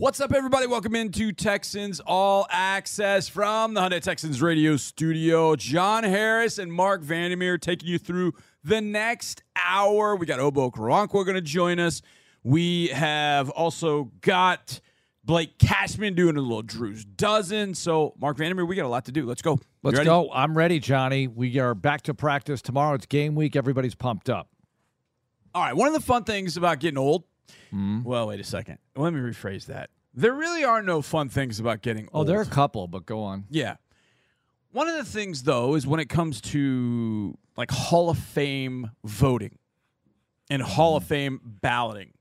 What's up, everybody? Welcome into Texans All Access from the Hyundai Texans radio studio. John Harris and Marc Vandermeer taking you through the next hour. We got Obo Okoronkwo going to join us. We have also got Blake Cashman doing a little Drew's Dozen. So, Marc Vandermeer, we got a lot to do. Let's go. Let's go. I'm ready, Johnny. We are back to practice tomorrow. It's game week. Everybody's pumped up. All right. One of the fun things about getting old. Mm-hmm. Well, wait a second. Let me rephrase that. There really are no fun things about getting Oh, old. there are a couple, but go on. Yeah. One of the things, though, is when it comes to like Hall of Fame voting and Hall of mm. Fame balloting,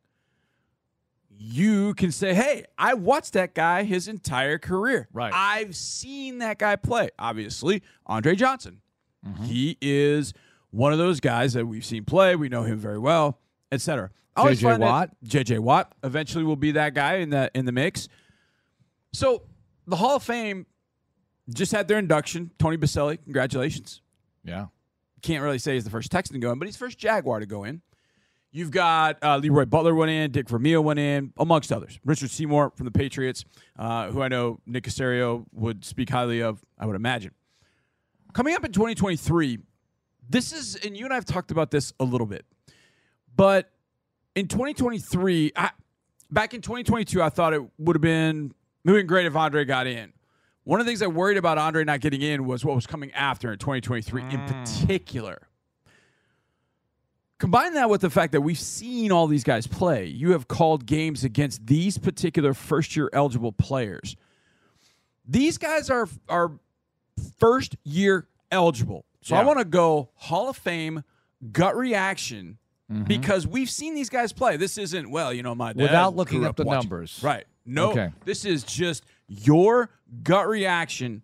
you can say, hey, I watched that guy his entire career. Right. I've seen that guy play. Obviously, Andre Johnson. Mm-hmm. He is one of those guys that we've seen play. We know him very well, etc. J.J. Watt? JJ Watt eventually will be that guy in the in the mix. So the Hall of Fame just had their induction. Tony Boselli, congratulations. Yeah. Can't really say he's the first Texan to go in, but he's the first Jaguar to go in. You've got uh, Leroy Butler went in, Dick Vermeil went in, amongst others. Richard Seymour from the Patriots, uh, who I know Nick Caserio would speak highly of, I would imagine. Coming up in 2023, this is, and you and I have talked about this a little bit, but in 2023, I, back in 2022, I thought it would have been moving great if Andre got in. One of the things I worried about Andre not getting in was what was coming after in 2023 in mm. particular. Combine that with the fact that we've seen all these guys play. You have called games against these particular first year eligible players. These guys are are first year eligible. So I want to go Hall of Fame gut reaction Mm-hmm. because we've seen these guys play. This isn't well, you know, my dad Without looking grew up the watching- numbers. Right. No. Okay. This is just your gut reaction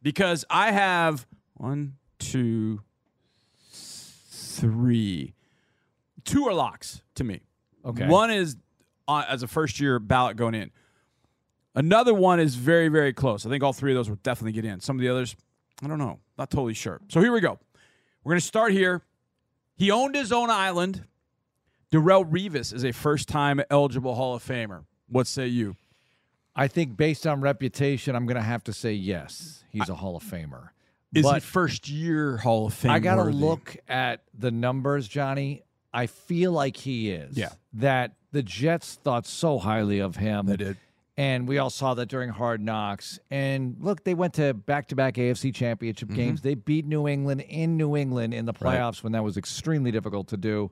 because I have one, two, three. Two are locks to me. Okay. One is uh, as a first year ballot going in. Another one is very, very close. I think all three of those will definitely get in. Some of the others, I don't know. Not totally sure. So here we go. We're going to start here. He owned his own island. Darrelle Revis is a first time eligible Hall of Famer. What say you? I think based on reputation, I'm going to have to say yes. He's a Hall of Famer. Is he first year Hall of Fame? I got to look at the numbers, Johnny. I feel like he is. Yeah. That the Jets thought so highly of him. They did. And we all saw that during Hard Knocks. And look, they went to back to back AFC championship games. They beat New England in New England in the Mm-hmm. Right. playoffs when that was extremely difficult to do.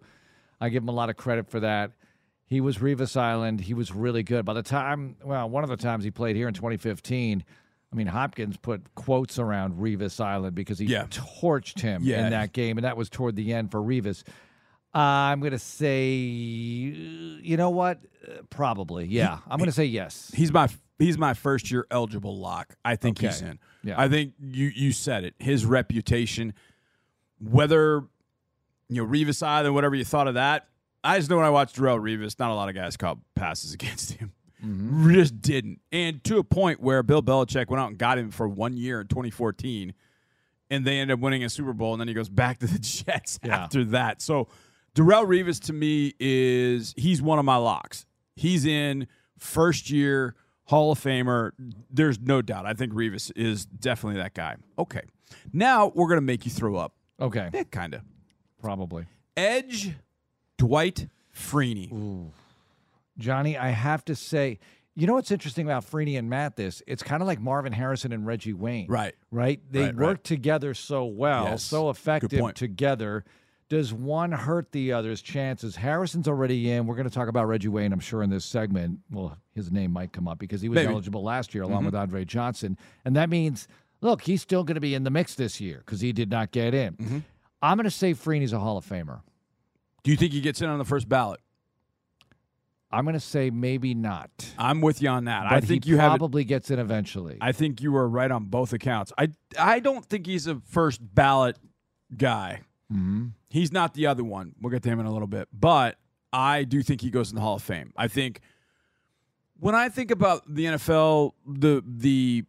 I give him a lot of credit for that. He was Revis Island. He was really good. By the time, well, one of the times he played here in 2015, I mean, Hopkins put quotes around Revis Island because he Yeah. torched him Yeah. in that game. And that was toward the end for Revis. Uh, I'm going to say, you know what? Uh, probably. Yeah. I'm going to say yes. He's my he's my first year eligible lock. I think he's in. Yeah. I think you you said it. His reputation, whether you know Revis Island, whatever you thought of that. I just know when I watched Darrelle Revis, not a lot of guys caught passes against him. Mm-hmm. Just didn't. And to a point where Bill Belichick went out and got him for one year in 2014, and they ended up winning a Super Bowl, and then he goes back to the Jets Yeah. after that. So Darrell Revis to me is he's one of my locks. He's in first year Hall of Famer. There's no doubt. I think Revis is definitely that guy. Okay. Now we're gonna make you throw up. Okay. Eh, kind of. Probably. Edge Dwight Freeney. Johnny, I have to say, you know what's interesting about Freeney and Matt? This It's kind of like Marvin Harrison and Reggie Wayne. Right. Right? They Right, right. work together so well, Yes. so effective together. Does one hurt the other's chances? Harrison's already in. We're going to talk about Reggie Wayne, I'm sure, in this segment. Well, his name might come up because he was Maybe. eligible last year along mm-hmm. with Andre Johnson. And that means, look, he's still going to be in the mix this year because he did not get in. Mm-hmm. I'm going to say Freeney's a Hall of Famer. Do you think he gets in on the first ballot? I'm going to say maybe not. I'm with you on that. I think he you have. probably gets in eventually. I think you were right on both accounts. I I don't think he's a first ballot guy. mm-hmm. He's not the other one. We'll get to him in a little bit, but I do think he goes in the Hall of Fame. I think when I think about the NFL, the the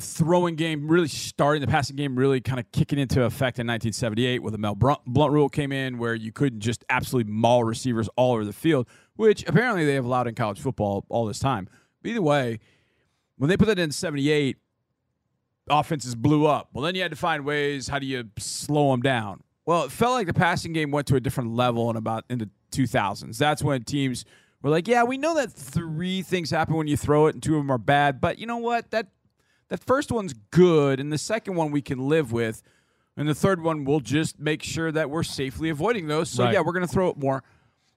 throwing game really starting, the passing game really kind of kicking into effect in 1978 where the Mel Blount, rule came in, where you couldn't just absolutely maul receivers all over the field, which apparently they have allowed in college football all this time. Either way, when they put that in 78, offenses blew up. Well, then you had to find ways. How do you slow them down? Well, it felt like the passing game went to a different level in about in the 2000s. That's when teams were like, "Yeah, we know that three things happen when you throw it, and two of them are bad. But you know what? That that first one's good, and the second one we can live with, and the third one we'll just make sure that we're safely avoiding those. So Right. yeah, we're going to throw it more."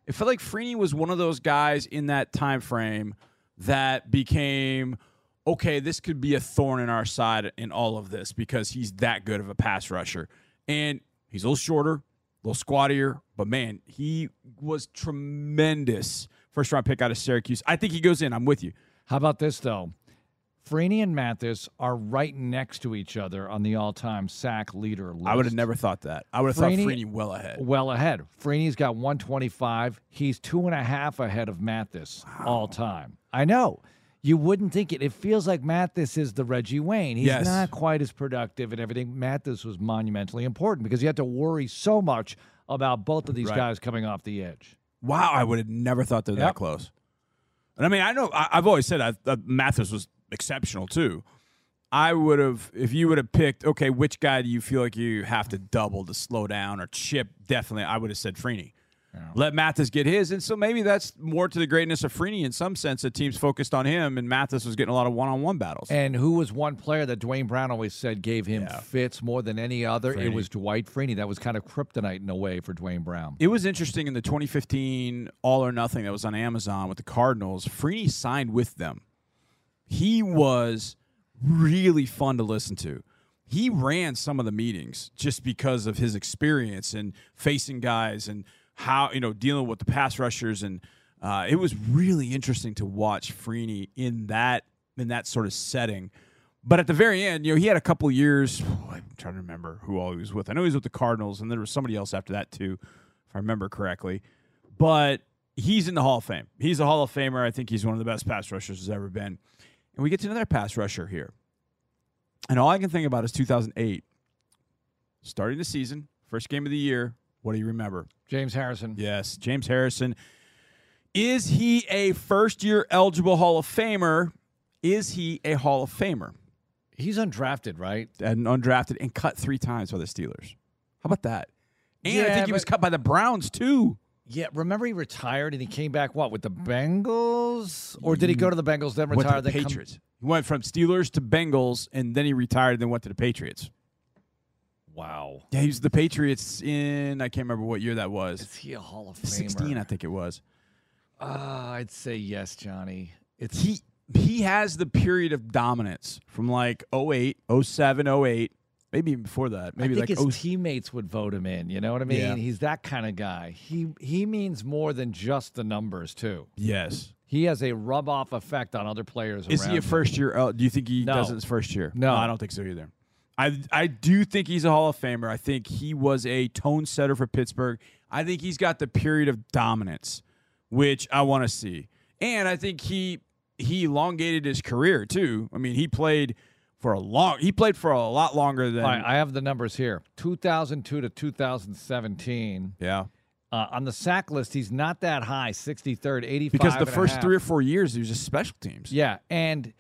It felt like Freeney was one of those guys in that time frame that became okay, this could be a thorn in our side in all of this because he's that good of a pass rusher. And he's a little shorter, a little squattier, but man, he was tremendous. First round pick out of Syracuse. I think he goes in. I'm with you. How about this though? Freeney and Mathis are right next to each other on the all-time sack leader list. I would have never thought that. I would have thought Freeney- well ahead. well ahead. Freeney's got 125. He's two and a half ahead of Mathis all time. I know. You wouldn't think it. It feels like Mathis is the Reggie Wayne. He's Yes. not quite as productive and everything. Mathis was monumentally important because you had to worry so much about both of these Right. guys coming off the edge. Wow, I would have never thought they're that close. And I mean, I know I, I've always said that, that Mathis was exceptional too. I would have, if you would have picked, okay, which guy do you feel like you have to double to slow down or chip? Definitely, I would have said Freeney. Let Mathis get his, and so maybe that's more to the greatness of Freeney in some sense. That teams focused on him, and Mathis was getting a lot of one-on-one battles. And who was one player that Duane Brown always said gave him Yeah. fits more than any other? It was Dwight Freeney. That was kind of kryptonite in a way for Duane Brown. It was interesting in the 2015 All or Nothing that was on Amazon with the Cardinals. Freeney signed with them. He was really fun to listen to. He ran some of the meetings just because of his experience and facing guys and how you know dealing with the pass rushers and uh, it was really interesting to watch Freeney in that in that sort of setting. But at the very end, you know, he had a couple years. I'm trying to remember who all he was with. I know he was with the Cardinals, and there was somebody else after that too, if I remember correctly. But he's in the Hall of Fame. He's a Hall of Famer. I think he's one of the best pass rushers there's ever been. And we get to another pass rusher here. And all I can think about is 2008, starting the season, first game of the year. What do you remember? James Harrison. Yes, James Harrison. Is he a first year eligible Hall of Famer? Is he a Hall of Famer? He's undrafted, right? And undrafted and cut three times by the Steelers. How about that? And I think he was cut by the Browns too. Yeah, remember he retired and he came back what with the Bengals, or did he go to the Bengals then Went retire? to the then come- Patriots. He went from Steelers to Bengals, and then he retired, and then went to the Patriots. wow, Yeah, he was the Patriots in I can't remember what year that was. is he a Hall of Famer? Sixteen, I think it was. Uh, I'd say yes, Johnny. It's he he has the period of dominance from like 08, 07, 08, maybe even before that. Maybe I like think 0 his oh, teammates would vote him in. You know what I mean? Yeah. He's that kind of guy. He he means more than just the numbers too. Yes. He has a rub off effect on other players. Is he a first year? el- Do you think he No. does it his first year? No. I don't think so either. I I do think he's a Hall of Famer. I think he was a tone setter for Pittsburgh. I think he's got the period of dominance, which I want to see, and I think he he elongated his career too. I mean, he played for a long. He played for a lot longer than. Right, I have the numbers here. 2002 to 2017. yeah, Uh, on the sack list, he's not that high, 63rd, 85. because the first three or four years he was just special teams. Yeah, and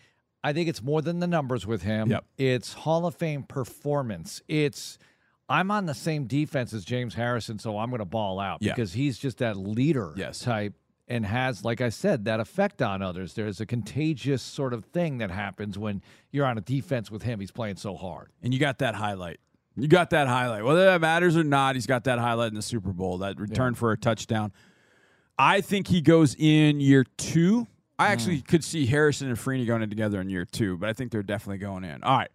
I think it's more than the numbers with him. Yep. It's Hall of Fame performance. It's I'm on the same defense as James Harrison, so I'm going to ball out Yeah. because he's just that leader Yes. type and has, like I said, that effect on others. There's a contagious sort of thing that happens when you're on a defense with him. He's playing so hard. and you got that highlight. You got that highlight. Whether that matters or not, he's got that highlight in the Super Bowl, that return for a touchdown. I think he goes in year two. I mm. actually could see Harrison and Freeney going in together in year two, but I think they're definitely going in. All right.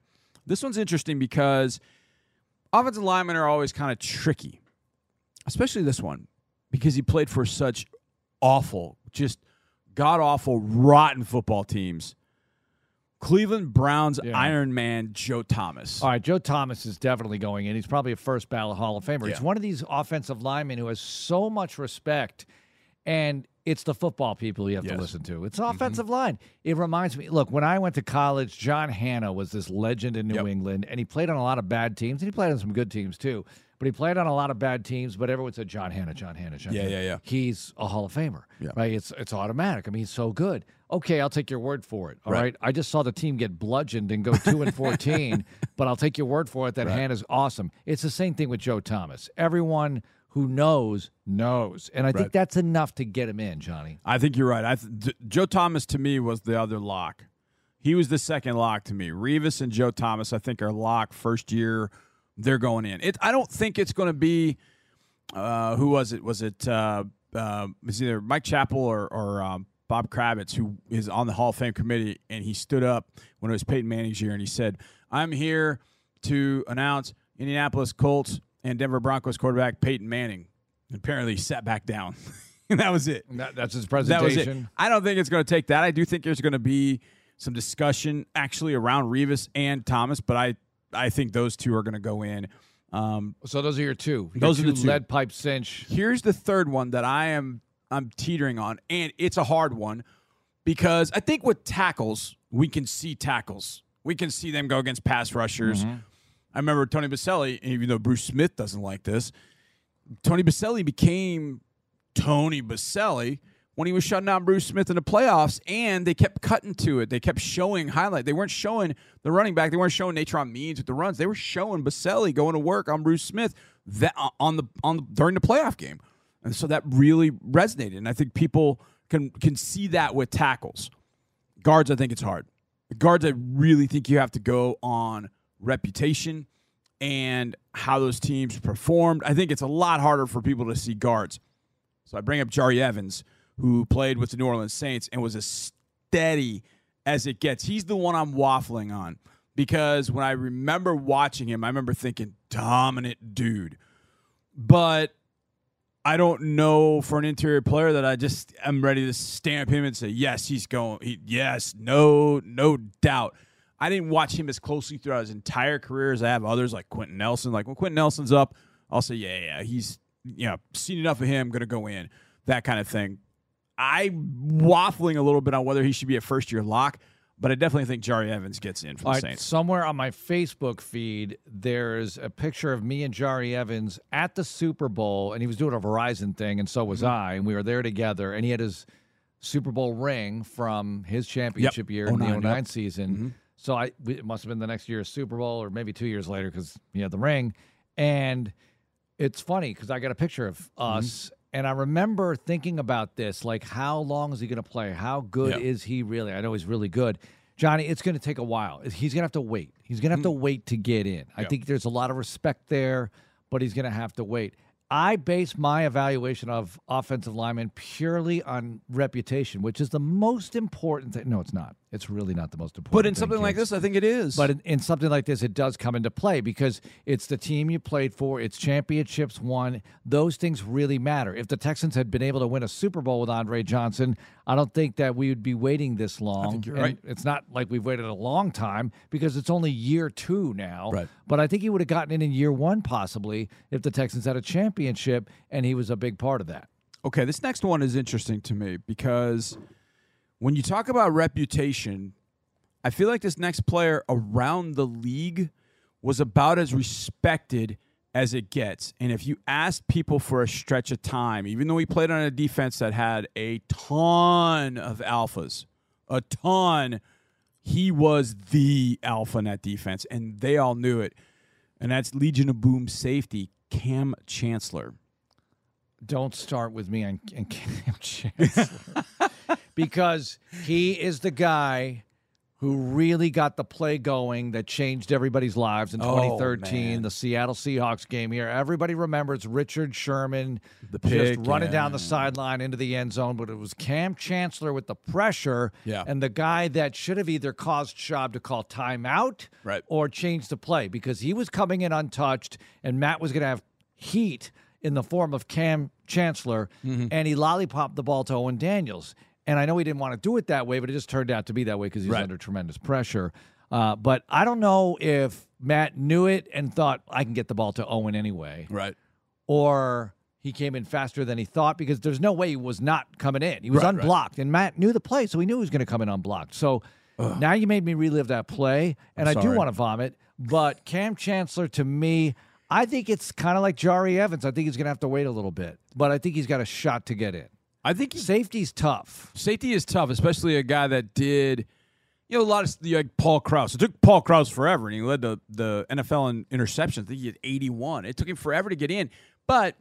This one's interesting because offensive linemen are always kind of tricky, especially this one, because he played for such awful, just god awful, rotten football teams. Cleveland Browns Yeah. Iron Man Joe Thomas. All right, Joe Thomas is definitely going in. He's probably a first ballot Hall of Famer. He's one of these offensive linemen who has so much respect, and it's the football people you have Yes. to listen to. It's mm-hmm. offensive line. It reminds me. Look, when I went to college, John Hannah was this legend in New Yep. England, and he played on a lot of bad teams, and he played on some good teams too. But he played on a lot of bad teams. But everyone said John Hannah, John Hannah, John. Yeah, Hannah. yeah, yeah. Yeah. He's a Hall of Famer, Yeah. right? It's it's automatic. I mean, he's so good. Okay, I'll take your word for it. All Right. right. I just saw the team get bludgeoned and go two and fourteen, but I'll take your word for it that Hannah's awesome. It's the same thing with Joe Thomas. Everyone who knows knows, and I Right. think that's enough to get him in, Johnny. I think you're right. I th- Joe Thomas to me was the other lock. He was the second lock to me. Revis and Joe Thomas, I think, are lock first year. They're going in. It. I don't think it's going to be. Uh, who was it? Was it? Uh, uh, was either Mike Chappell or, or um, Bob Kravitz, who is on the Hall of Fame committee, and he stood up when it was Peyton Manning's year, and he said, "I'm here to announce Indianapolis Colts and Denver Broncos quarterback Peyton Manning." And apparently, he sat back down, and that was it. That, that's his That was it. presentation. I don't think it's going to take that. I do think there's going to be some discussion actually around Revis and Thomas, but I I think those two are going to go in. Um, So those are your two. Your Those are the two. lead pipe cinch. here's the third one that I am I'm teetering on, and it's a hard one because I think with tackles we can see tackles. We can see them go against pass rushers. I remember Tony Boselli, even though Bruce Smith doesn't like this, Tony Boselli became Tony Boselli when he was shutting down Bruce Smith in the playoffs, and they kept cutting to it. They kept showing highlight. They weren't showing the running back. They weren't showing Natron Means with the runs. They were showing Boselli going to work on Bruce Smith that uh, on the on the, during the playoff game, and so that really resonated. And I think people can can see that with tackles. Guards, I think it's hard. Guards, I really think you have to go on reputation and how those teams performed. I think it's a lot harder for people to see guards. So I bring up Jahri Evans, who played with the New Orleans Saints and was as steady as it gets. He's the one I'm waffling on because when I remember watching him, I remember thinking, dominant dude. But I don't know for an interior player that I just am ready to stamp him and say, yes, he's going. He, yes, no, no doubt. I didn't watch him as closely throughout his entire career as I have others like Quenton Nelson. Like when Quenton Nelson's up, I'll say, yeah, yeah, he's you know seen enough of him, gonna go in, that kind of thing. I'm waffling a little bit on whether he should be a first year lock, but I definitely think Jahri Evans gets in for the right, Saints. somewhere on my Facebook feed, there's a picture of me and Jahri Evans at the Super Bowl, and he was doing a Verizon thing, and so was Mm-hmm. I, and we were there together, and he had his Super Bowl ring from his championship year in the 09, 09 yep. season. Mm-hmm. So I it must have been the next year's Super Bowl, or maybe two years later, because he had the ring. And it's funny because I got a picture of Mm-hmm. us, and I remember thinking about this, like how long is he going to play? How good Yeah. is he really? I know he's really good. Johnny, it's going to take a while. He's going to have to wait. He's going to have to wait to get in. I Mm. Yeah. think there's a lot of respect there, but he's going to have to wait. I base my evaluation of offensive linemen purely on reputation, which is the most important thing. No, it's not. It's really not the most important. But in thing, something like this, I think it is. But in, in something like this, it does come into play because it's the team you played for, it's championships won. Those things really matter. If the Texans had been able to win a Super Bowl with Andre Johnson, I don't think that we would be waiting this long. think you're And right. It's not like we've waited a long time because it's only year two now. Right. But I think he would have gotten in in year one possibly if the Texans had a championship and he was a big part of that. Okay, this next one is interesting to me because when you talk about reputation, I feel like this next player around the league was about as respected as it gets. And if you asked people for a stretch of time, even though he played on a defense that had a ton of alphas, a ton, he was the alpha in that defense, and they all knew it. And that's Legion of Boom safety, Cam Chancellor. don't start with me on, on Cam Chancellor because he is the guy who really got the play going that changed everybody's lives in Oh, 2013, man. the Seattle Seahawks game here. Everybody remembers Richard Sherman The pick, just running yeah. down the sideline into the end zone, but it was Cam Chancellor with the pressure Yeah. and the guy that should have either caused Schaub to call timeout Right. or change the play because he was coming in untouched and Matt was going to have heat in the form of Cam Chancellor Mm-hmm. and he lollipopped the ball to Owen Daniels. And I know he didn't want to do it that way, but it just turned out to be that way because he's Right. under tremendous pressure. Uh, but I don't know if Matt knew it and thought I can get the ball to Owen anyway, Right. or he came in faster than he thought because there's no way he was not coming in. He was Right, right. unblocked, and Matt knew the play, so he knew he was going to come in unblocked. So now you made me relive that play, and I do want to vomit. But Cam Chancellor, to me, I think it's kind of like Jahri Evans. I think he's going to have to wait a little bit, but I think he's got a shot to get in. I think he, Safety's tough. safety is tough, especially a guy that did, you know, a lot of like Paul Krause. It took Paul Krause forever, and he led the the NFL in interceptions. I think he had 81. It took him forever to get in, but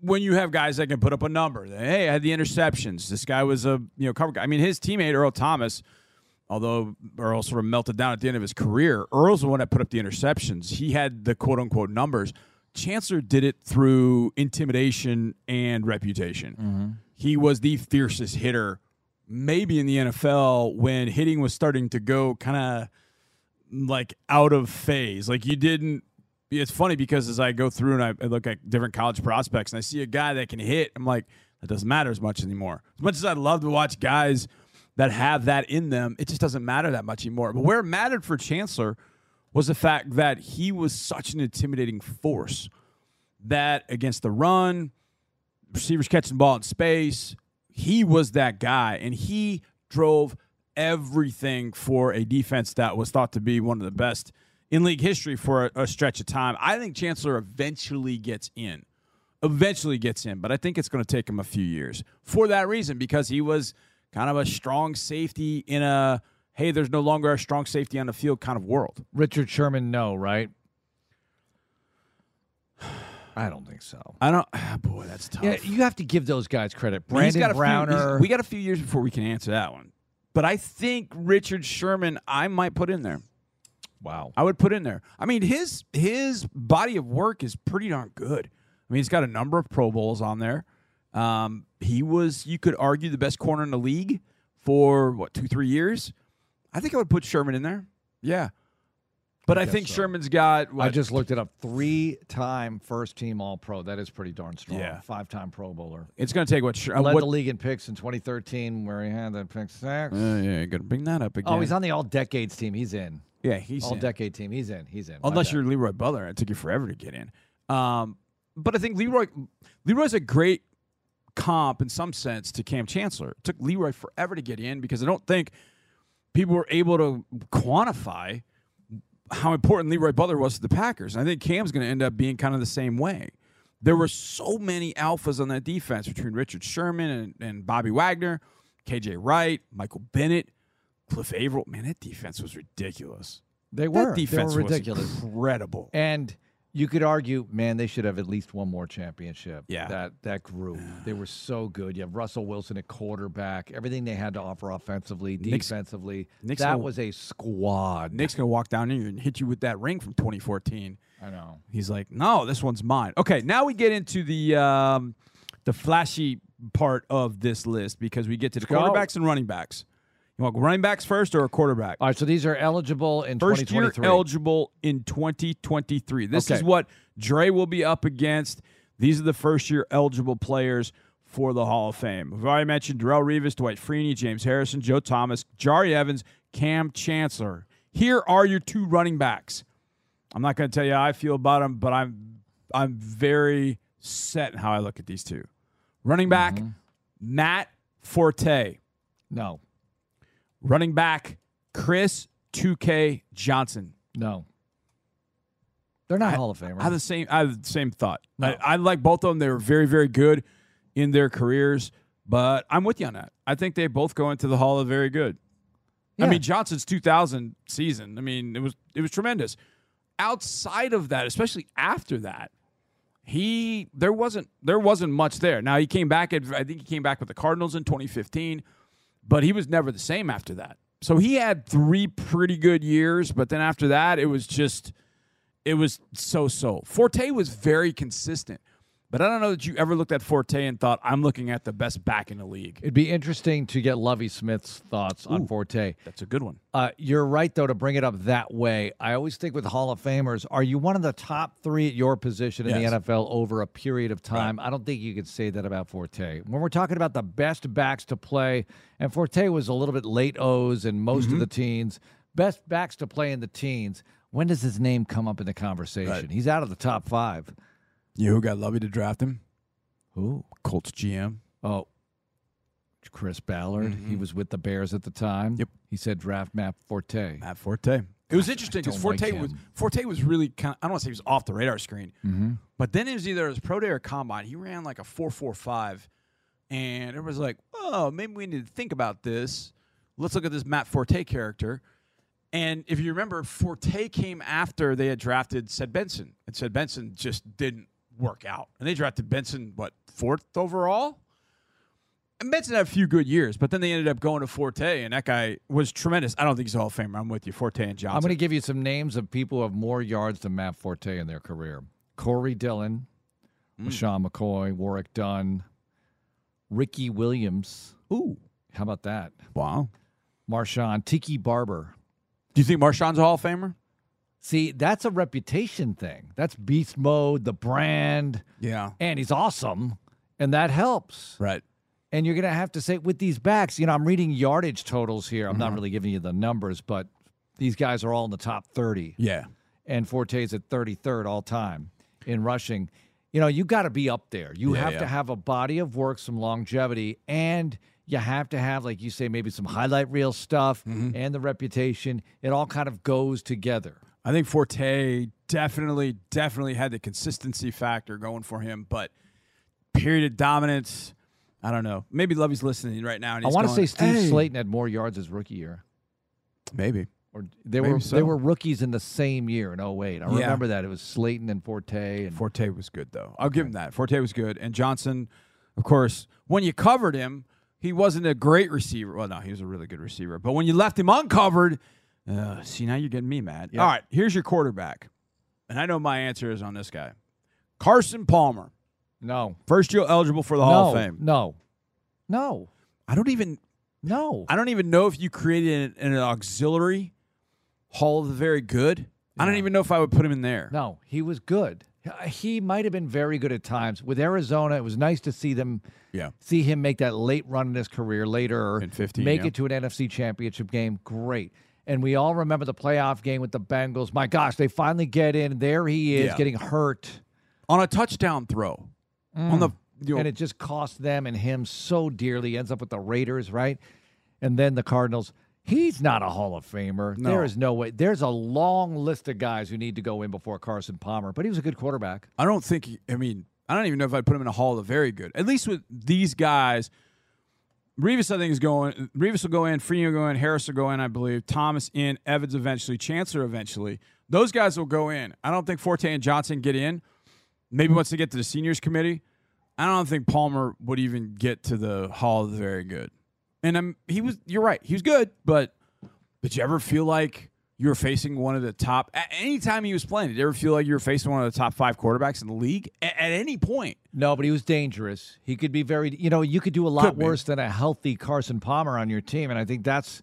when you have guys that can put up a number, hey, I had the interceptions. This guy was a you know cover guy. I mean, his teammate Earl Thomas, although Earl sort of melted down at the end of his career, Earl's the one that put up the interceptions. He had the quote unquote numbers. Chancellor did it through intimidation and reputation. Mm-hmm. He was the fiercest hitter, maybe in the NFL, when hitting was starting to go kind of like out of phase. Like you didn't. It's funny because as I go through and I, I look at different college prospects and I see a guy that can hit, I'm like, that doesn't matter as much anymore. As much as I'd love to watch guys that have that in them, it just doesn't matter that much anymore. But where it mattered for Chancellor was the fact that he was such an intimidating force that against the run, receivers catching ball in space, he was that guy, and he drove everything for a defense that was thought to be one of the best in league history for a, a stretch of time. I think Chancellor eventually gets in, eventually gets in, but I think it's going to take him a few years for that reason because he was kind of a strong safety in a hey, there's no longer a strong safety on the field kind of world. Richard Sherman, no, right? I don't think so. I don't. boy, that's tough. Yeah, you have to give those guys credit. Mean, he's Brandon got a few- he's- Browner. we got a few years before we can answer that one. But I think Richard Sherman, I might put in there. wow. I would put in there. I mean, his his body of work is pretty darn good. I mean, he's got a number of Pro Bowls on there. Um, he was, you could argue, the best corner in the league for what two, three years. I think I would put Sherman in there. Yeah, but I, guess think so. Sherman's got. What, I just looked it up. Three-time first-team All-Pro. That is pretty darn strong. Yeah. Five-time Pro Bowler. it's going to take what. Sher- uh, Led what the league in picks in 2013, where he had that pick six. uh, yeah, you're going to bring that up again. oh, he's on the All-Decades team. He's in. Yeah, he's in. All-Decade team. He's in. He's in. Unless you're Leroy Butler. It took you forever to get in. Um, but I think Leroy Leroy's a great comp in some sense to Cam Chancellor. It took Leroy forever to get in because I don't think people were able to quantify how important Leroy Butler was to the Packers. And I think Cam's going to end up being kind of the same way. There were so many alphas on that defense between Richard Sherman and, and Bobby Wagner, KJ Wright, Michael Bennett, Cliff Avril. Man, that defense was ridiculous. they were. That defense they were was ridiculous. incredible. And you could argue, man, they should have at least one more championship. Yeah. That that group. They were so good. You have Russell Wilson at quarterback, everything they had to offer offensively, Nick's- defensively. Nick's that gonna- was a squad. Nick's gonna walk down here and hit you with that ring from 2014. I know. He's like, no, this one's mine. Okay, now we get into the um, the flashy part of this list because we get to the quarterbacks and running backs. You want running backs first or a quarterback? All right, so these are eligible in First year 2023. eligible in 2023. This is what Dre will be up against. These are the first year eligible players for the Hall of Fame. We've already mentioned Darrelle Revis, Dwight Freeney, James Harrison, Joe Thomas, Jahri Evans, Cam Chancellor. Here are your two running backs. I'm not going to tell you how I feel about them, but I'm I'm very set in how I look at these two. Running back Mm-hmm. Matt Forte. No, Running back Chris 2K Johnson. no. They're not Hall of Famers. I have the same. I have the same thought. No. I, I like both of them. They were very, very good in their careers. But I'm with you on that. I think they both go into the Hall of Very Good. I mean, Johnson's 2000 season. I mean, it was it was tremendous. Outside of that, especially after that, he there wasn't there wasn't much there. Now he came back at I think he came back with the Cardinals in 2015, but he was never the same after that. So he had three pretty good years, but then after that, it was just it was so so. Forte was very consistent, but I don't know that you ever looked at Forte and thought I'm looking at the best back in the league. It'd be interesting to get Lovie Smith's thoughts on Forte. That's a good one. Uh, you're right, though, to bring it up that way. I always think with Hall of Famers, are you one of the top three at your position in Yes. the NFL over a period of time? I don't think you could say that about Forte. When we're talking about the best backs to play, and Forte was a little bit late O's and most Mm-hmm. of the teens, best backs to play in the teens. When does his name come up in the conversation? He's out of the top five. You know who got Lovie to draft him? Who? Colts GM. Oh, Chris Ballard. He was with the Bears at the time. Mm-hmm. Yep. He said draft Matt Forte. Matt Forte. It was interesting because don't like Forte was. Forte was really kind. Of, I don't want to say he was off the radar screen, Mm-hmm. but then it was either his pro day or combine. He ran like a four four five, and it was like, oh, maybe we need to think about this. Let's look at this Matt Forte character. And if you remember, Forte came after they had drafted Ced Benson, and Ced Benson just didn't work out. And they drafted Benson, what, fourth overall? And Benson had a few good years, but then they ended up going to Forte, and that guy was tremendous. I don't think he's a Hall of Famer. I'm with you, Forte and Johnson. I'm going to give you some names of people who have more yards than Matt Forte in their career. Corey Dillon, Mm. Sean McCoy, Warrick Dunn, Ricky Williams. Ooh, How about that? wow. Marshawn, Tiki Barber. Do you think Marshawn's a Hall of Famer? See, that's a reputation thing. That's beast mode, the brand, Yeah. and he's awesome, and that helps. Right. And you're going to have to say with these backs, you know, I'm reading yardage totals here. I'm Mm-hmm. not really giving you the numbers, but these guys are all in the top 30. Yeah. and Forte's at 33rd all time in rushing. You know, you got to be up there. You Yeah, have yeah. to have a body of work, some longevity, and you have to have, like you say, maybe some highlight reel stuff Mm-hmm. and the reputation. It all kind of goes together. I think Forte definitely, definitely had the consistency factor going for him, but period of dominance. I don't know. Maybe Lovie's listening right now. And I want to say Steve "Hey." Slaton had more yards his rookie year. Maybe. Or they Maybe were so. they were rookies in the same year in 08. I Yeah. remember that. It was Slaton and Forte and Forte was good though. I'll give him that. Forte was good, and Johnson, of course, when you covered him, he wasn't a great receiver. Well, no, he was a really good receiver. But when you left him uncovered, uh, see now you're getting me mad. Yep. All right, here's your quarterback, and I know my answer is on this guy, Carson Palmer, no. first year eligible for the Hall no, of Fame. No. No. I don't even No. I don't even know if you created an, an auxiliary Hall of the Very Good. I don't even know if I would put him in there. No, he was good. He might have been very good at times. With Arizona, it was nice to see them Yeah. see him make that late run in his career later In 15, make yeah. it to an NFC championship game. Great. And we all remember the playoff game with the Bengals. My gosh, they finally get in. There he is Yeah. getting hurt. On a touchdown throw. On the you know, Mm. and it just cost them and him so dearly. Ends up with the Raiders, right? And then the Cardinals. He's not a Hall of Famer. No. There is no way. There's a long list of guys who need to go in before Carson Palmer, but he was a good quarterback. I don't think. He, I mean, I don't even know if I'd put him in a Hall of Very Good. At least with these guys, Revis I think is going. Revis will go in. Freeney will go in. Harris will go in. I believe Thomas in. Evans eventually. Chancellor eventually. Those guys will go in. I don't think Forte and Johnson get in. Maybe once they get to the seniors committee, I don't think Palmer would even get to the Hall of the Very Good. And I'm, he was. You're right. He was good, but did you ever feel like you were facing one of the top? At any time he was playing, did you ever feel like you were facing one of the top five quarterbacks in the league at, at any point? No, but he was dangerous. He could be very, you know, you could do a lot Could be. worse than a healthy Carson Palmer on your team. And I think that's,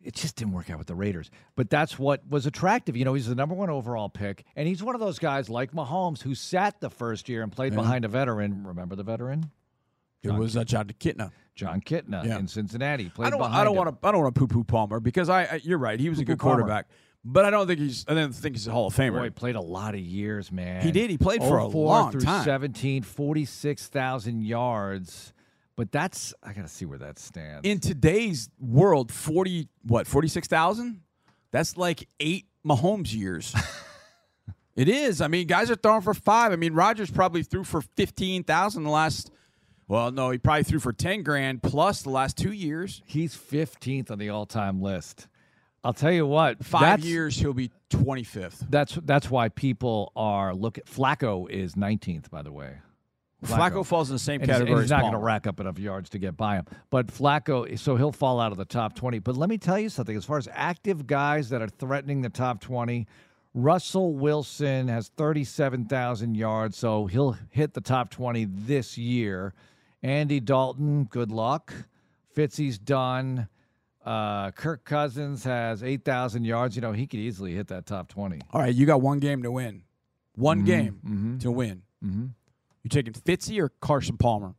it just didn't work out with the Raiders. But that's what was attractive. You know, he's the number one overall pick. And he's one of those guys like Mahomes who sat the first year and played behind a veteran. Remember the veteran? It was uh, Jon Kitna. Jon Kitna Yeah. in Cincinnati. Played I don't. behind I don't him. want to. I don't want to poo-poo Palmer because I. I you're right. He was a good Poo-poo Palmer. quarterback, but I don't think he's. I don't think he's a Hall of Famer. Boy, he played a lot of years, man. He did. He played for a 04 long through time. 17, 46,000 yards. But that's, I got to see where that stands. In today's world, forty what forty six thousand? That's like eight Mahomes years. it is. I mean, guys are throwing for five. I mean, Rodgers probably threw for fifteen thousand the last. Well, no, he probably threw for ten grand plus the last two years. He's 15th on the all-time list. I'll tell you what, Five years, he'll be twenty fifth. That's that's why people are look at Flacco is 19th, by the way. Flacco. falls in the same And he's, category. he's as not going to rack up enough yards to get by him. But Flacco, so he'll fall out of the top 20. But let me tell you something as far as active guys that are threatening the top 20, Russell Wilson has 37,000 yards, so he'll hit the top 20 this year. Andy Dalton, good luck. Fitzy's done. Uh, Kirk Cousins has 8,000 yards. You know, he could easily hit that top 20. All right, you got one game to win. One Mm-hmm. game to win. You taking Fitzy or Carson Palmer?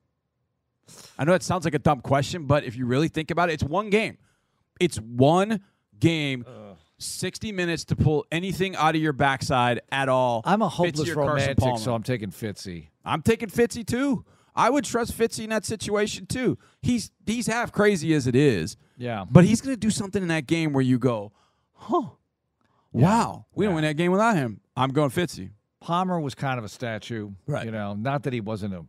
I know it sounds like a dumb question, but if you really think about it, it's one game. It's one game. 60 minutes to pull anything out of your backside at all. I'm a hopeless romantic, so I'm taking Fitzy. I'm taking Fitzy too. I would trust Fitzy in that situation too. He's he's half crazy as it is, Yeah. but he's going to do something in that game where you go, huh? Wow. We didn't win that game without him. I'm going Fitzy. Palmer was kind of a statue, Right. You know, not that he wasn't a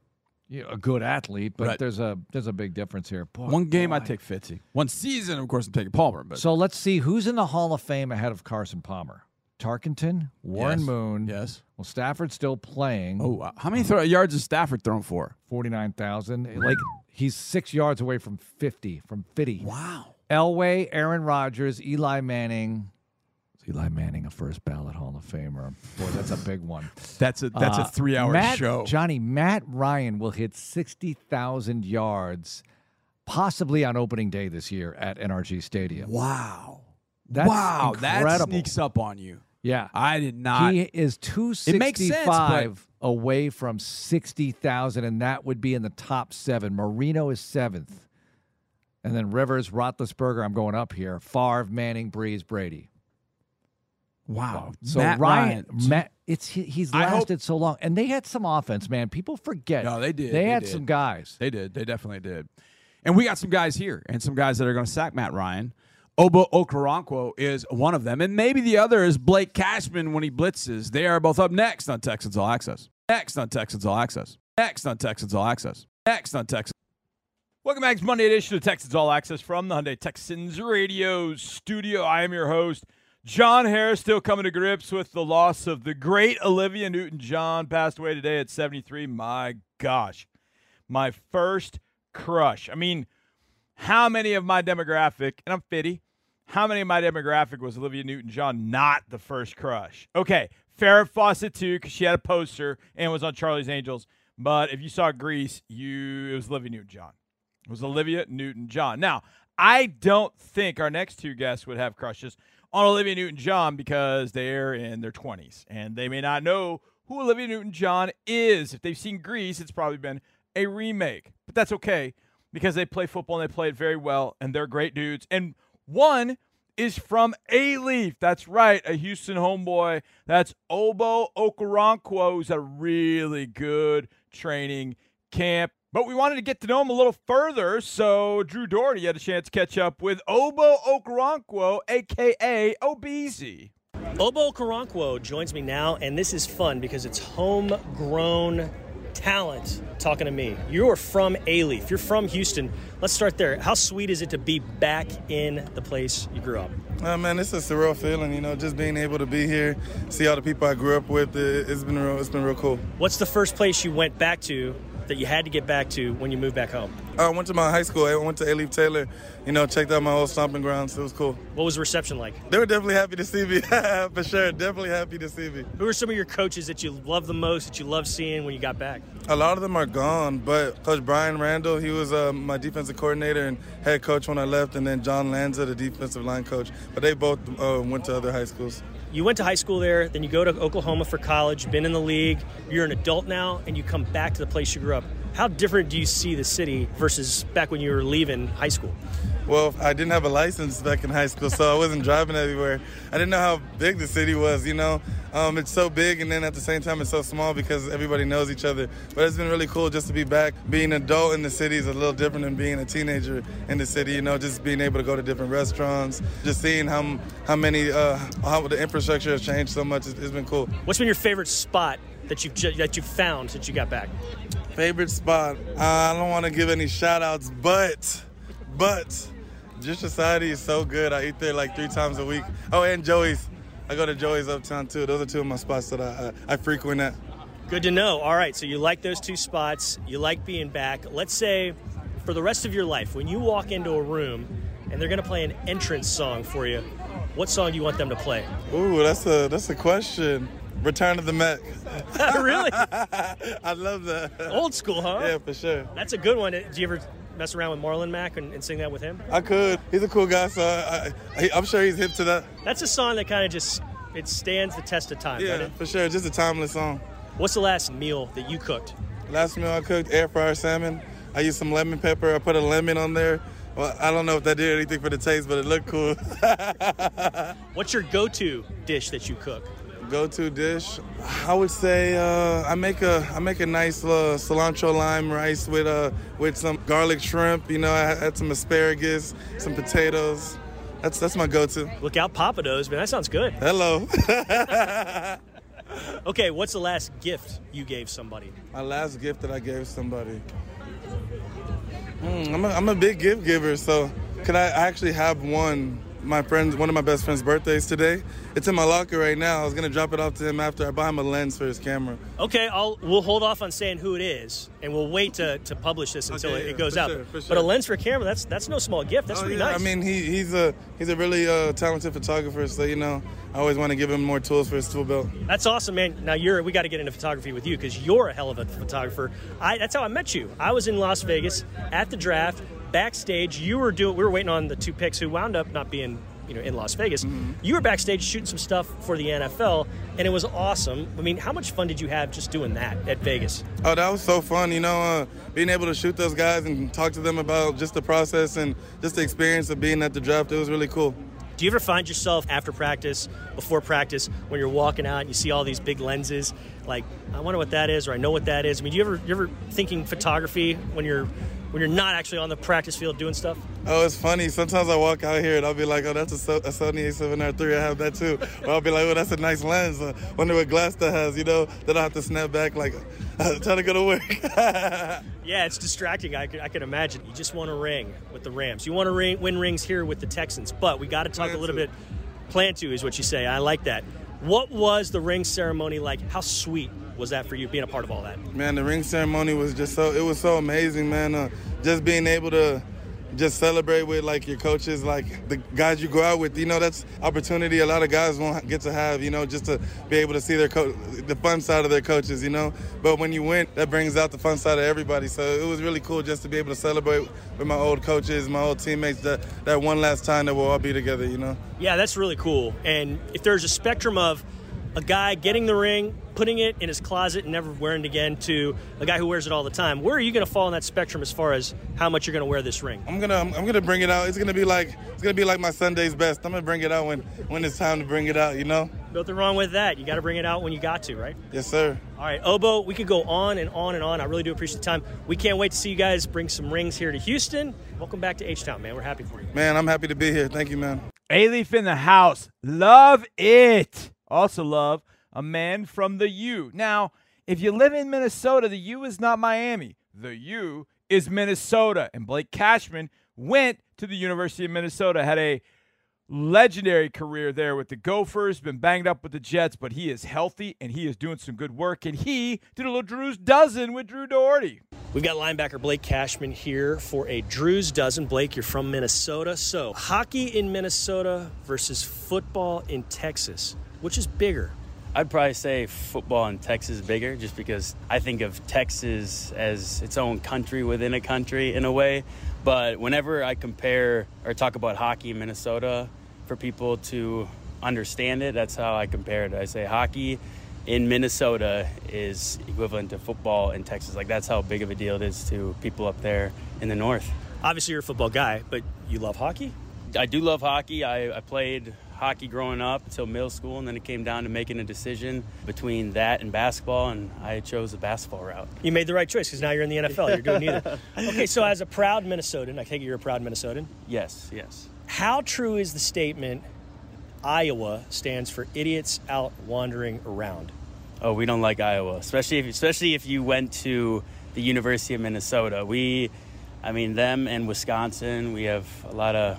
you know, a good athlete, but Right. there's a there's a big difference here. Boy, One game, I take Fitzy. One season, of course, I'm taking Palmer. But So let's see who's in the Hall of Fame ahead of Carson Palmer. Tarkenton, Warren Yes. Moon. yes. Well, Stafford's still playing. Oh, wow. how many throw- yards has Stafford thrown for? 49,000. Like he's six yards away from 50, from 50. Wow. Elway, Aaron Rodgers, Eli Manning. Is Eli Manning a first ballot Hall of Famer? Boy, that's a big one. That's a that's Uh, a three hour Matt- show. Johnny, Matt Ryan will hit 60,000 yards possibly on opening day this year at NRG Stadium. wow. That's wow. That incredible. sneaks up on you. Yeah. I did not. he is makes sense, 265 away from 60,000, and that would be in the top seven. Marino is seventh. And then Rivers, Roethlisberger, I'm going up here. Favre, Manning, Brees, Brady. wow. So Matt Ryan, Ryan. Matt, it's he, he's I hope- lasted so long, and they had some offense, man. People forget. No, they did. They, They had did. some guys. They did. They definitely did. And we got some guys here and some guys that are going to sack Matt Ryan. Obo Okoronkwo is one of them. And maybe the other is Blake Cashman when he blitzes. They are both up next on Texans All Access. Next on Texans All Access. Next on Texans All Access. Next on Texans. Welcome back to Monday edition of Texans All Access from the Hyundai Texans Radio Studio. I am your host, John Harris, still coming to grips with the loss of the great Olivia Newton John, passed away today at 73. My gosh. My first crush. I mean, how many of my demographic, and I'm 50, how many of my demographic was Olivia Newton John not the first crush? Okay, Farrah Fawcett too, because she had a poster and was on Charlie's Angels. But if you saw Grease, you it was Olivia Newton John. It was Olivia Newton John. Now, I don't think our next two guests would have crushes on Olivia Newton John because they're in their 20s and they may not know who Olivia Newton John is. If they've seen Grease, it's probably been a remake. But that's okay because they play football and they play it very well and they're great dudes. And one is from Alief. That's right, a Houston homeboy. That's Obo Okoronkwo, who's a really good training camp. But we wanted to get to know him a little further, so Drew Dougherty had a chance to catch up with Obo Okoronkwo, aka Obese. Obo Okoronkwo joins me now, and this is fun because it's homegrown talent talking to me. You are from Alief. You're from Houston. Let's start there. How sweet is it to be back in the place you grew up? Uh, man, it's a surreal feeling, you know, just being able to be here, see all the people I grew up with. It, it's been real. It's been real cool. What's the first place you went back to that you had to get back to when you moved back home? I went to my high school. I went to Alief Taylor. You know, checked out my old stomping grounds. It was cool. What was the reception like? They were definitely happy to see me, for sure. Definitely happy to see me. Who are some of your coaches that you love the most, that you love seeing when you got back? A lot of them are gone, but Coach Brian Randall, he was uh, my defensive coordinator and head coach when I left, and then John Lanza, the defensive line coach. But they both uh, went to other high schools. You went to high school there, then you go to Oklahoma for college, been in the league, you're an adult now, and you come back to the place you grew up. How different do you see the city versus back when you were leaving high school? Well, I didn't have a license back in high school, so I wasn't driving everywhere. I didn't know how big the city was, you know. Um, it's so big, and then at the same time, it's so small because everybody knows each other. But it's been really cool just to be back. Being an adult in the city is a little different than being a teenager in the city, you know, just being able to go to different restaurants, just seeing how, how many, uh, how the infrastructure has changed so much. It's, it's been cool. What's been your favorite spot that you've that you've found since you got back? Favorite spot? Uh, I don't want to give any shout outs, but, but, Dish Society is so good. I eat there like three times a week. Oh, and Joey's. I go to Joey's Uptown too. Those are two of my spots that I, I, I frequent at. Good to know. All right, so you like those two spots. You like being back. Let's say for the rest of your life, when you walk into a room and they're going to play an entrance song for you, what song do you want them to play? Ooh, that's a that's a question. Return of the Mack. really? I love that. Old school, huh? Yeah, for sure. That's a good one. Do you ever mess around with Marlon Mack and, and sing that with him? I could. He's a cool guy, so I, I'm sure he's hip to that. That's a song that kind of just it stands the test of time. Yeah, doesn't for sure. Just a timeless song. What's the last meal that you cooked? Last meal I cooked, air fryer salmon. I used some lemon pepper. I put a lemon on there. Well, I don't know if that did anything for the taste, but it looked cool. What's your go-to dish that you cook? Go-to dish, I would say uh, I make a I make a nice uh, cilantro lime rice with uh with some garlic shrimp. You know, I add some asparagus, some potatoes. That's that's my go-to. Look out, Pappadeaux, man. That sounds good. Hello. Okay, what's the last gift you gave somebody? my last gift that I gave somebody. Hmm, I'm, a, I'm a big gift giver, so could I actually have one? My friend, one of my best friend's birthdays today. It's in my locker right now. I was gonna drop it off to him after I buy him a lens for his camera. Okay, I'll we'll hold off on saying who it is, and we'll wait to, to publish this until Okay, it, yeah, goes for out. sure, for But a lens for a camera, that's that's no small gift. That's Oh, pretty yeah. nice. I mean, he, he's a he's a really uh, talented photographer, so you know, I always want to give him more tools for his tool belt. That's awesome, man. Now you're we got to get into photography with you because you're a hell of a photographer. I that's how I met you. I was in Las Vegas at the draft, backstage. You were doing we were waiting on the two picks who wound up not being you know in Las Vegas. You were backstage shooting some stuff for the NFL, and it was awesome. I mean, how much fun did you have just doing that at Vegas? Oh, that was so fun, you know, uh, being able to shoot those guys and talk to them about just the process and just the experience of being at the draft. It was really cool. Do you ever find yourself after practice, before practice, when you're walking out and you see all these big lenses, like I wonder what that is, or I know what that is? I mean, do you ever you ever thinking photography when you're when you're not actually on the practice field doing stuff? Oh, it's funny. Sometimes I walk out here and I'll be like, oh, that's a, a Sony A7R3. I have that too. Or I'll be like, oh, that's a nice lens. Uh, wonder what glass that has, you know? Then I'll have to snap back like, trying to go to work. Yeah, it's distracting. I can, I can imagine. You just want to ring with the Rams. You want to ring, win rings here with the Texans, but we got to talk Plan a little to. bit. Plan to is what you say. I like that. What was the ring ceremony like? How sweet was that for you being a part of all that? man, the ring ceremony was just so, it was so amazing, man. Uh, just being able to just celebrate with like your coaches, like the guys you go out with, you know, that's opportunity a lot of guys won't get to have, you know, just to be able to see their co- the fun side of their coaches, you know. But when you win, that brings out the fun side of everybody. So it was really cool just to be able to celebrate with my old coaches, my old teammates, that, that one last time that we'll all be together, you know. Yeah, that's really cool. And if there's a spectrum of a guy getting the ring, putting it in his closet and never wearing it again, to a guy who wears it all the time, where are you going to fall in that spectrum as far as how much you're going to wear this ring? I'm gonna I'm, I'm gonna bring it out. It's gonna be like it's gonna be like my Sunday's best. I'm gonna bring it out when when it's time to bring it out, you know? Nothing wrong with that. You got to bring it out when you got to, right? Yes, sir. All right, Obo, we could go on and on and on. I really do appreciate the time. We can't wait to see you guys bring some rings here to Houston. Welcome back to H Town, man. We're happy for you. Man, I'm happy to be here. Thank you, man. Alief in the house. Love it. Also love a man from the U. Now, if you live in Minnesota, the U is not Miami. The U is Minnesota. And Blake Cashman went to the University of Minnesota, had a legendary career there with the Gophers, been banged up with the Jets, but he is healthy and he is doing some good work. And he did a little Drew's dozen with Drew Dougherty. We've got linebacker Blake Cashman here for a Drew's Dozen. Blake, you're from Minnesota. So, hockey in Minnesota versus football in Texas. Which is bigger? I'd probably say football in Texas is bigger just because I think of Texas as its own country within a country in a way. But whenever I compare or talk about hockey in Minnesota, for people to understand it, that's how I compare it. I say hockey in Minnesota is equivalent to football in Texas. Like that's how big of a deal it is to people up there in the north. Obviously, you're a football guy, but you love hockey? I do love hockey. I, I played hockey growing up until middle school, and then it came down to making a decision between that and basketball, and I chose the basketball route. You made the right choice because now you're in the NFL. You're doing neither. Okay, so as a proud Minnesotan, I take it you're a proud Minnesotan. Yes, yes. How true is the statement Iowa stands for idiots out wandering around? Oh, we don't like Iowa, especially if especially if you went to the University of Minnesota. We, I mean, them and Wisconsin. We have a lot of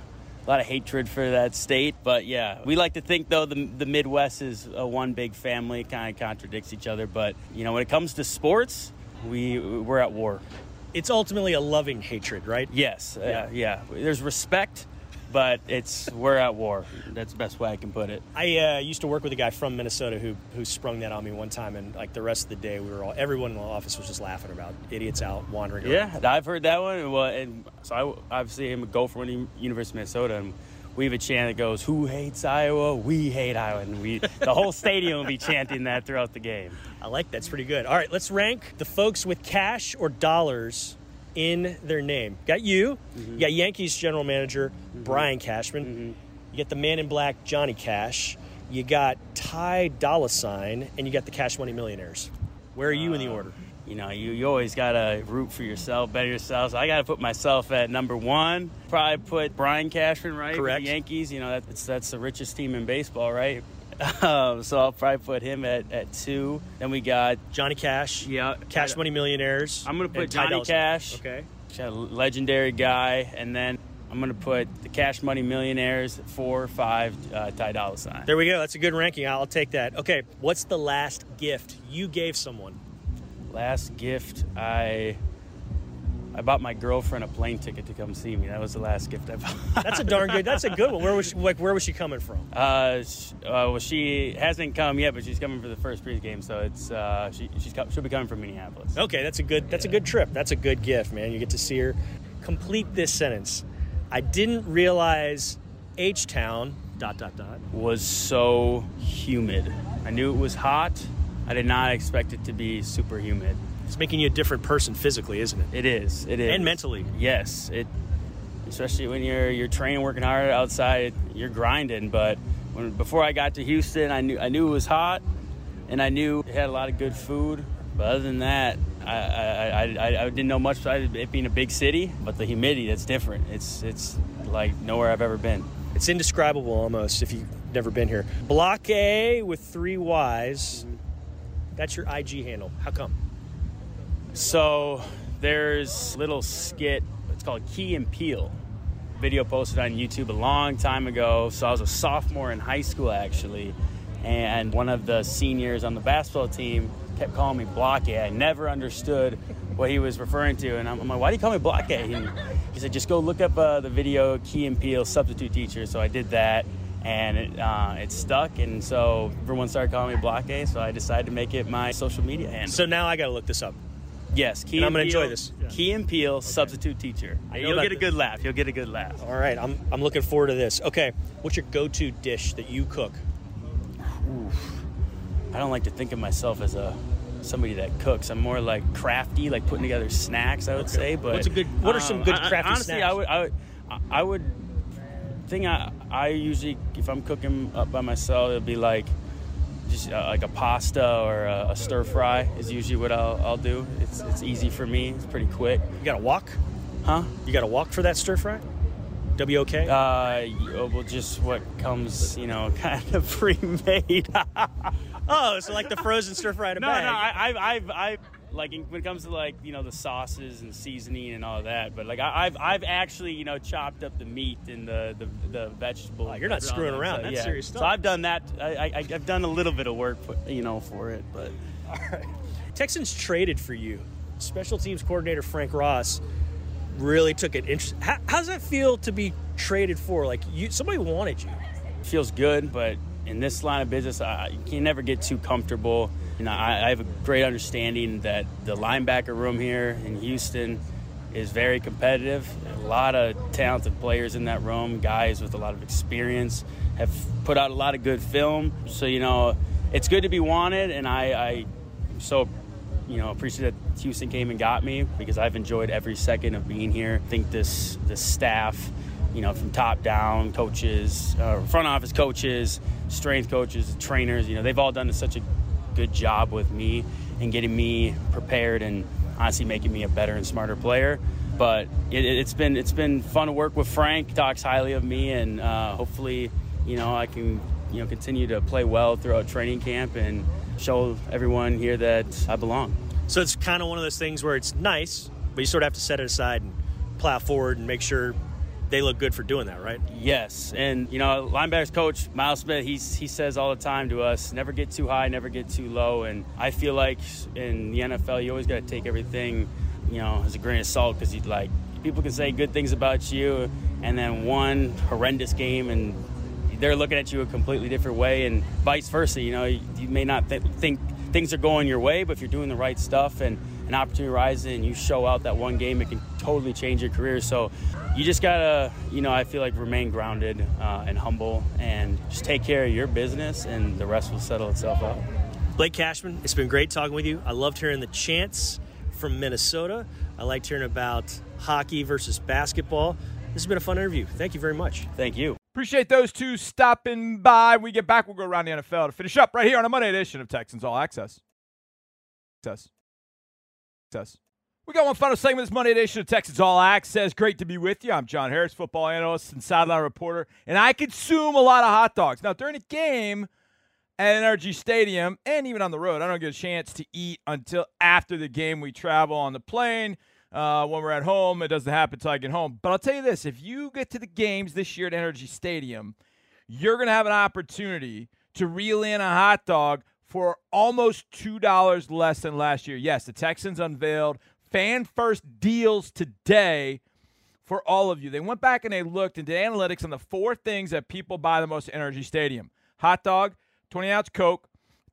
a lot of hatred for that state. But yeah, we like to think though the the Midwest is a one big family. Kind of contradicts each other, but you know when it comes to sports, we we're at war. It's ultimately a loving hatred, right? Yes, Yeah. uh, yeah. There's respect, but it's we're at war. That's the best way I can put it. I uh, used to work with a guy from Minnesota who who sprung that on me one time, and like the rest of the day, we were all everyone in the office was just laughing about idiots out wandering. around. Yeah, I've heard that one. Well, and so I obviously am a in the University of Minnesota, and we have a chant that goes, "Who hates Iowa? We hate Iowa," and we the whole stadium will be chanting that throughout the game. I like that's pretty good. All right, let's rank the folks with cash or dollars in their name. Got you. Mm-hmm. You got Yankees general manager mm-hmm. Brian Cashman. Mm-hmm. You got the man in black Johnny Cash. You got Ty Dolla Sign, and you got the Cash Money Millionaires. Where are you in the uh, order? you know, you, you always got to root for yourself, better yourself. So I got to put myself at number one. Probably put Brian Cashman, right? for Correct. The Yankees, you know, that's, that's the richest team in baseball, right? Um, so I'll probably put him at, at two. Then we got, Johnny Cash. yeah, Cash Money Millionaires. I'm going to put Johnny Cash. Okay. a legendary guy. And then I'm going to put the Cash Money Millionaires, four, five, uh, Ty Dolla Sign. There we go. That's a good ranking. I'll take that. Okay. What's the last gift you gave someone? Last gift, I I bought my girlfriend a plane ticket to come see me. That was the last gift I bought. That's a darn good. That's a good one. Where was she, like where was she coming from? Uh, sh- uh, well, she hasn't come yet, but she's coming for the first pregame, so it's uh, she, she's she'll be coming from Minneapolis. Okay, that's a good. That's a good trip. That's a good gift, man. You get to see her. Complete this sentence. I didn't realize H Town. Dot dot dot. Was so humid. I knew it was hot. I did not expect it to be super humid. It's making you a different person physically, isn't it? It is. It is. And mentally. Yes. It. Especially when you're you're training, working hard outside, you're grinding. But when before I got to Houston, I knew I knew it was hot, and I knew it had a lot of good food. But other than that, I I, I, I, didn't know much about it being a big city. But the humidity, that's different. It's it's like nowhere I've ever been. It's indescribable almost if you've never been here. Block A with three Y's. Mm-hmm. That's your IG handle. How come? So there's little skit. It's called Key and Peele. Video posted on YouTube a long time ago. So I was a sophomore in high school actually, and one of the seniors on the basketball team kept calling me Block A. I never understood what he was referring to, and I'm, like, "Why do you call me Block A?" He said, "Just go look up uh, the video Key and Peele substitute teacher." So I did that. And it, uh, it stuck, and so everyone started calling me Block A. So I decided to make it my social media handle. So now I got to look this up. Yes, Key And I'm gonna Peele- enjoy this. Yeah. Key and Peele, substitute teacher. I You'll get a this. good laugh. You'll get a good laugh. All right, I'm, I'm looking forward to this. Okay, what's your go-to dish that you cook? I don't like to think of myself as a somebody that cooks. I'm more like crafty, like putting together snacks. I would say. But What's a good- what are some um, good I- I- crafty honestly, snacks? I would. I would. I would thing I I usually if I'm cooking up by myself, it'd be like just uh, like a pasta or a, a stir fry is usually what I'll, I'll do. It's it's easy for me. It's pretty quick, You got to walk? huh? You got to walk for that stir fry? WOK? Uh, well, just what comes, you know, kind of pre-made. oh, so like the frozen stir fry in a no, bag. no, I, I've, I've, I've, like in- when it comes to like you know the sauces and seasoning and all that, but like I, I've, I've actually you know chopped up the meat and the the, the vegetables. Oh, you're not put it on screwing around. so, That's yeah. serious stuff. So I've done that. I, I, I've done a little bit of work, for, you know, for it, but. All right. Texans traded for you. Special teams coordinator Frank Ross really took it. Interest- how, how does that feel to be traded for? Like you, somebody wanted you. feels good, but in this line of business, I, you can never get too comfortable. You know, I, I have a great understanding that the linebacker room here in Houston is very competitive. A lot of talented players in that room, guys with a lot of experience, have put out a lot of good film. So you know, it's good to be wanted, and I, I so you know appreciate that Houston came and got me because I've enjoyed every second of being here. I think this this staff you know, from top down, coaches, uh, front office coaches, strength coaches, trainers, you know, they've all done such a good job with me and getting me prepared and honestly making me a better and smarter player. But it, it's been it's been fun to work with Frank. Talks highly of me, and uh, hopefully, you know, I can you know continue to play well throughout training camp and show everyone here that I belong. So it's kind of one of those things where it's nice, but you sort of have to set it aside and plow forward and make sure they look good for doing that, right? Yes, and you know, linebackers coach Miles Smith, he's he says all the time to us, never get too high, never get too low. And I feel like in the NFL, you always got to take everything, you know, as a grain of salt because you like people can say good things about you, and then one horrendous game and they're looking at you a completely different way, and vice versa. You know, you, you may not th- think things are going your way, but if you're doing the right stuff and an opportunity arises and you show out that one game, it can totally change your career. So you just gotta, you know, I feel like remain grounded uh, and humble, and just take care of your business, and the rest will settle itself out. Blake Cashman, it's been great talking with you. I loved hearing the chants from Minnesota. I liked hearing about hockey versus basketball. This has been a fun interview. Thank you very much. Thank you. Appreciate those two stopping by. When we get back, we'll go around the NFL to finish up right here on a Monday edition of Texans All Access. Access. Access. We got one final segment this Monday edition of Texans All Access. Great to be with you. I'm John Harris, football analyst and sideline reporter, and I consume a lot of hot dogs. Now, during a game at NRG Stadium and even on the road, I don't get a chance to eat until after the game. We travel on the plane. Uh, when we're at home, it doesn't happen until I get home. But I'll tell you this if you get to the games this year at NRG Stadium, you're going to have an opportunity to reel in a hot dog for almost $2 less than last year. Yes, the Texans unveiled fan first deals today for all of you. They went back and they looked did analytics on the four things that people buy the most at NRG Stadium hot dog, 20 ounce Coke,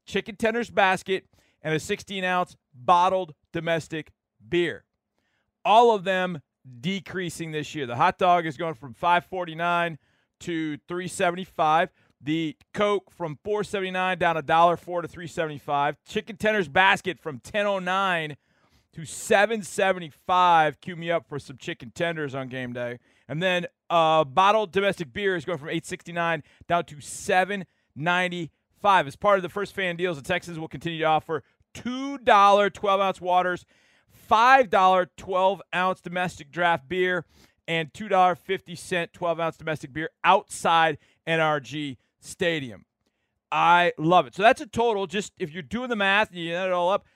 chicken tenders basket, and a 16 ounce bottled domestic beer. All of them decreasing this year. The hot dog is going from 549 to 375. The Coke from 479 down a dollar four to 375. Chicken tenders basket from 1009 to 775. Cue me up for some chicken tenders on game day. And then uh, bottled domestic beer is going from 869 down to 795. As part of the first fan deals, the Texans will continue to offer $2 12 ounce waters, $5 12 ounce domestic draft beer, and $2.50 12 ounce domestic beer outside NRG Stadium. I love it. So that's a total. Just if you're doing the math and you add it all up,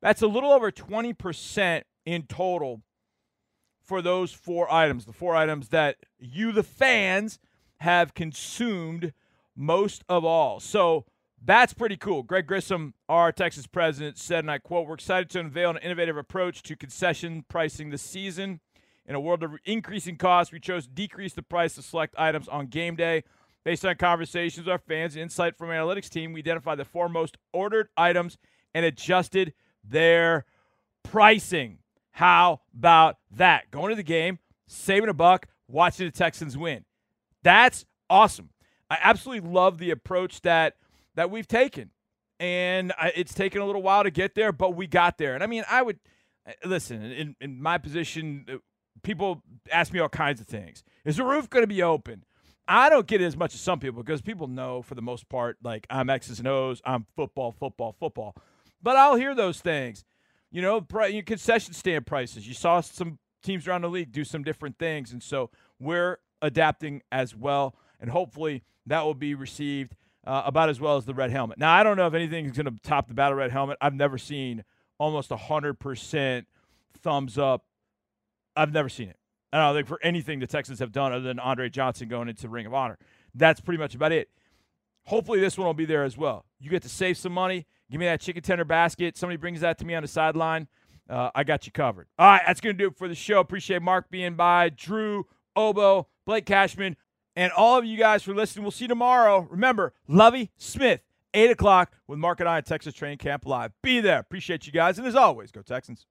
that's a little over 20% in total for those four items, the four items that you, the fans, have consumed most of all. So that's pretty cool. Greg Grissom, our Texas president, said, and I quote, We're excited to unveil an innovative approach to concession pricing this season. In a world of increasing costs, we chose to decrease the price of select items on game day. Based on conversations with our fans and insight from analytics team, we identified the four most ordered items and adjusted their pricing. How about that? Going to the game, saving a buck, watching the Texans win. That's awesome. I absolutely love the approach that that we've taken, and it's taken a little while to get there, but we got there. And I mean, I would listen in, in my position. Uh, people ask me all kinds of things. Is the roof going to be open? I don't get it as much as some people because people know for the most part, like I'm X's and O's, I'm football, football, football. But I'll hear those things. You know, concession stand prices. You saw some teams around the league do some different things. And so we're adapting as well. And hopefully that will be received uh, about as well as the red helmet. Now, I don't know if anything is going to top the battle red helmet. I've never seen almost 100% thumbs up. I've never seen it. I don't think for anything the Texans have done other than Andre Johnson going into Ring of Honor. That's pretty much about it. Hopefully, this one will be there as well. You get to save some money. Give me that chicken tender basket. Somebody brings that to me on the sideline. Uh, I got you covered. All right, that's going to do it for the show. Appreciate Marc being by, Drew, Obo, Blake Cashman, and all of you guys for listening. We'll see you tomorrow. Remember, Lovie Smith, 8 o'clock with Marc and I at Texas Training Camp Live. Be there. Appreciate you guys. And as always, go Texans.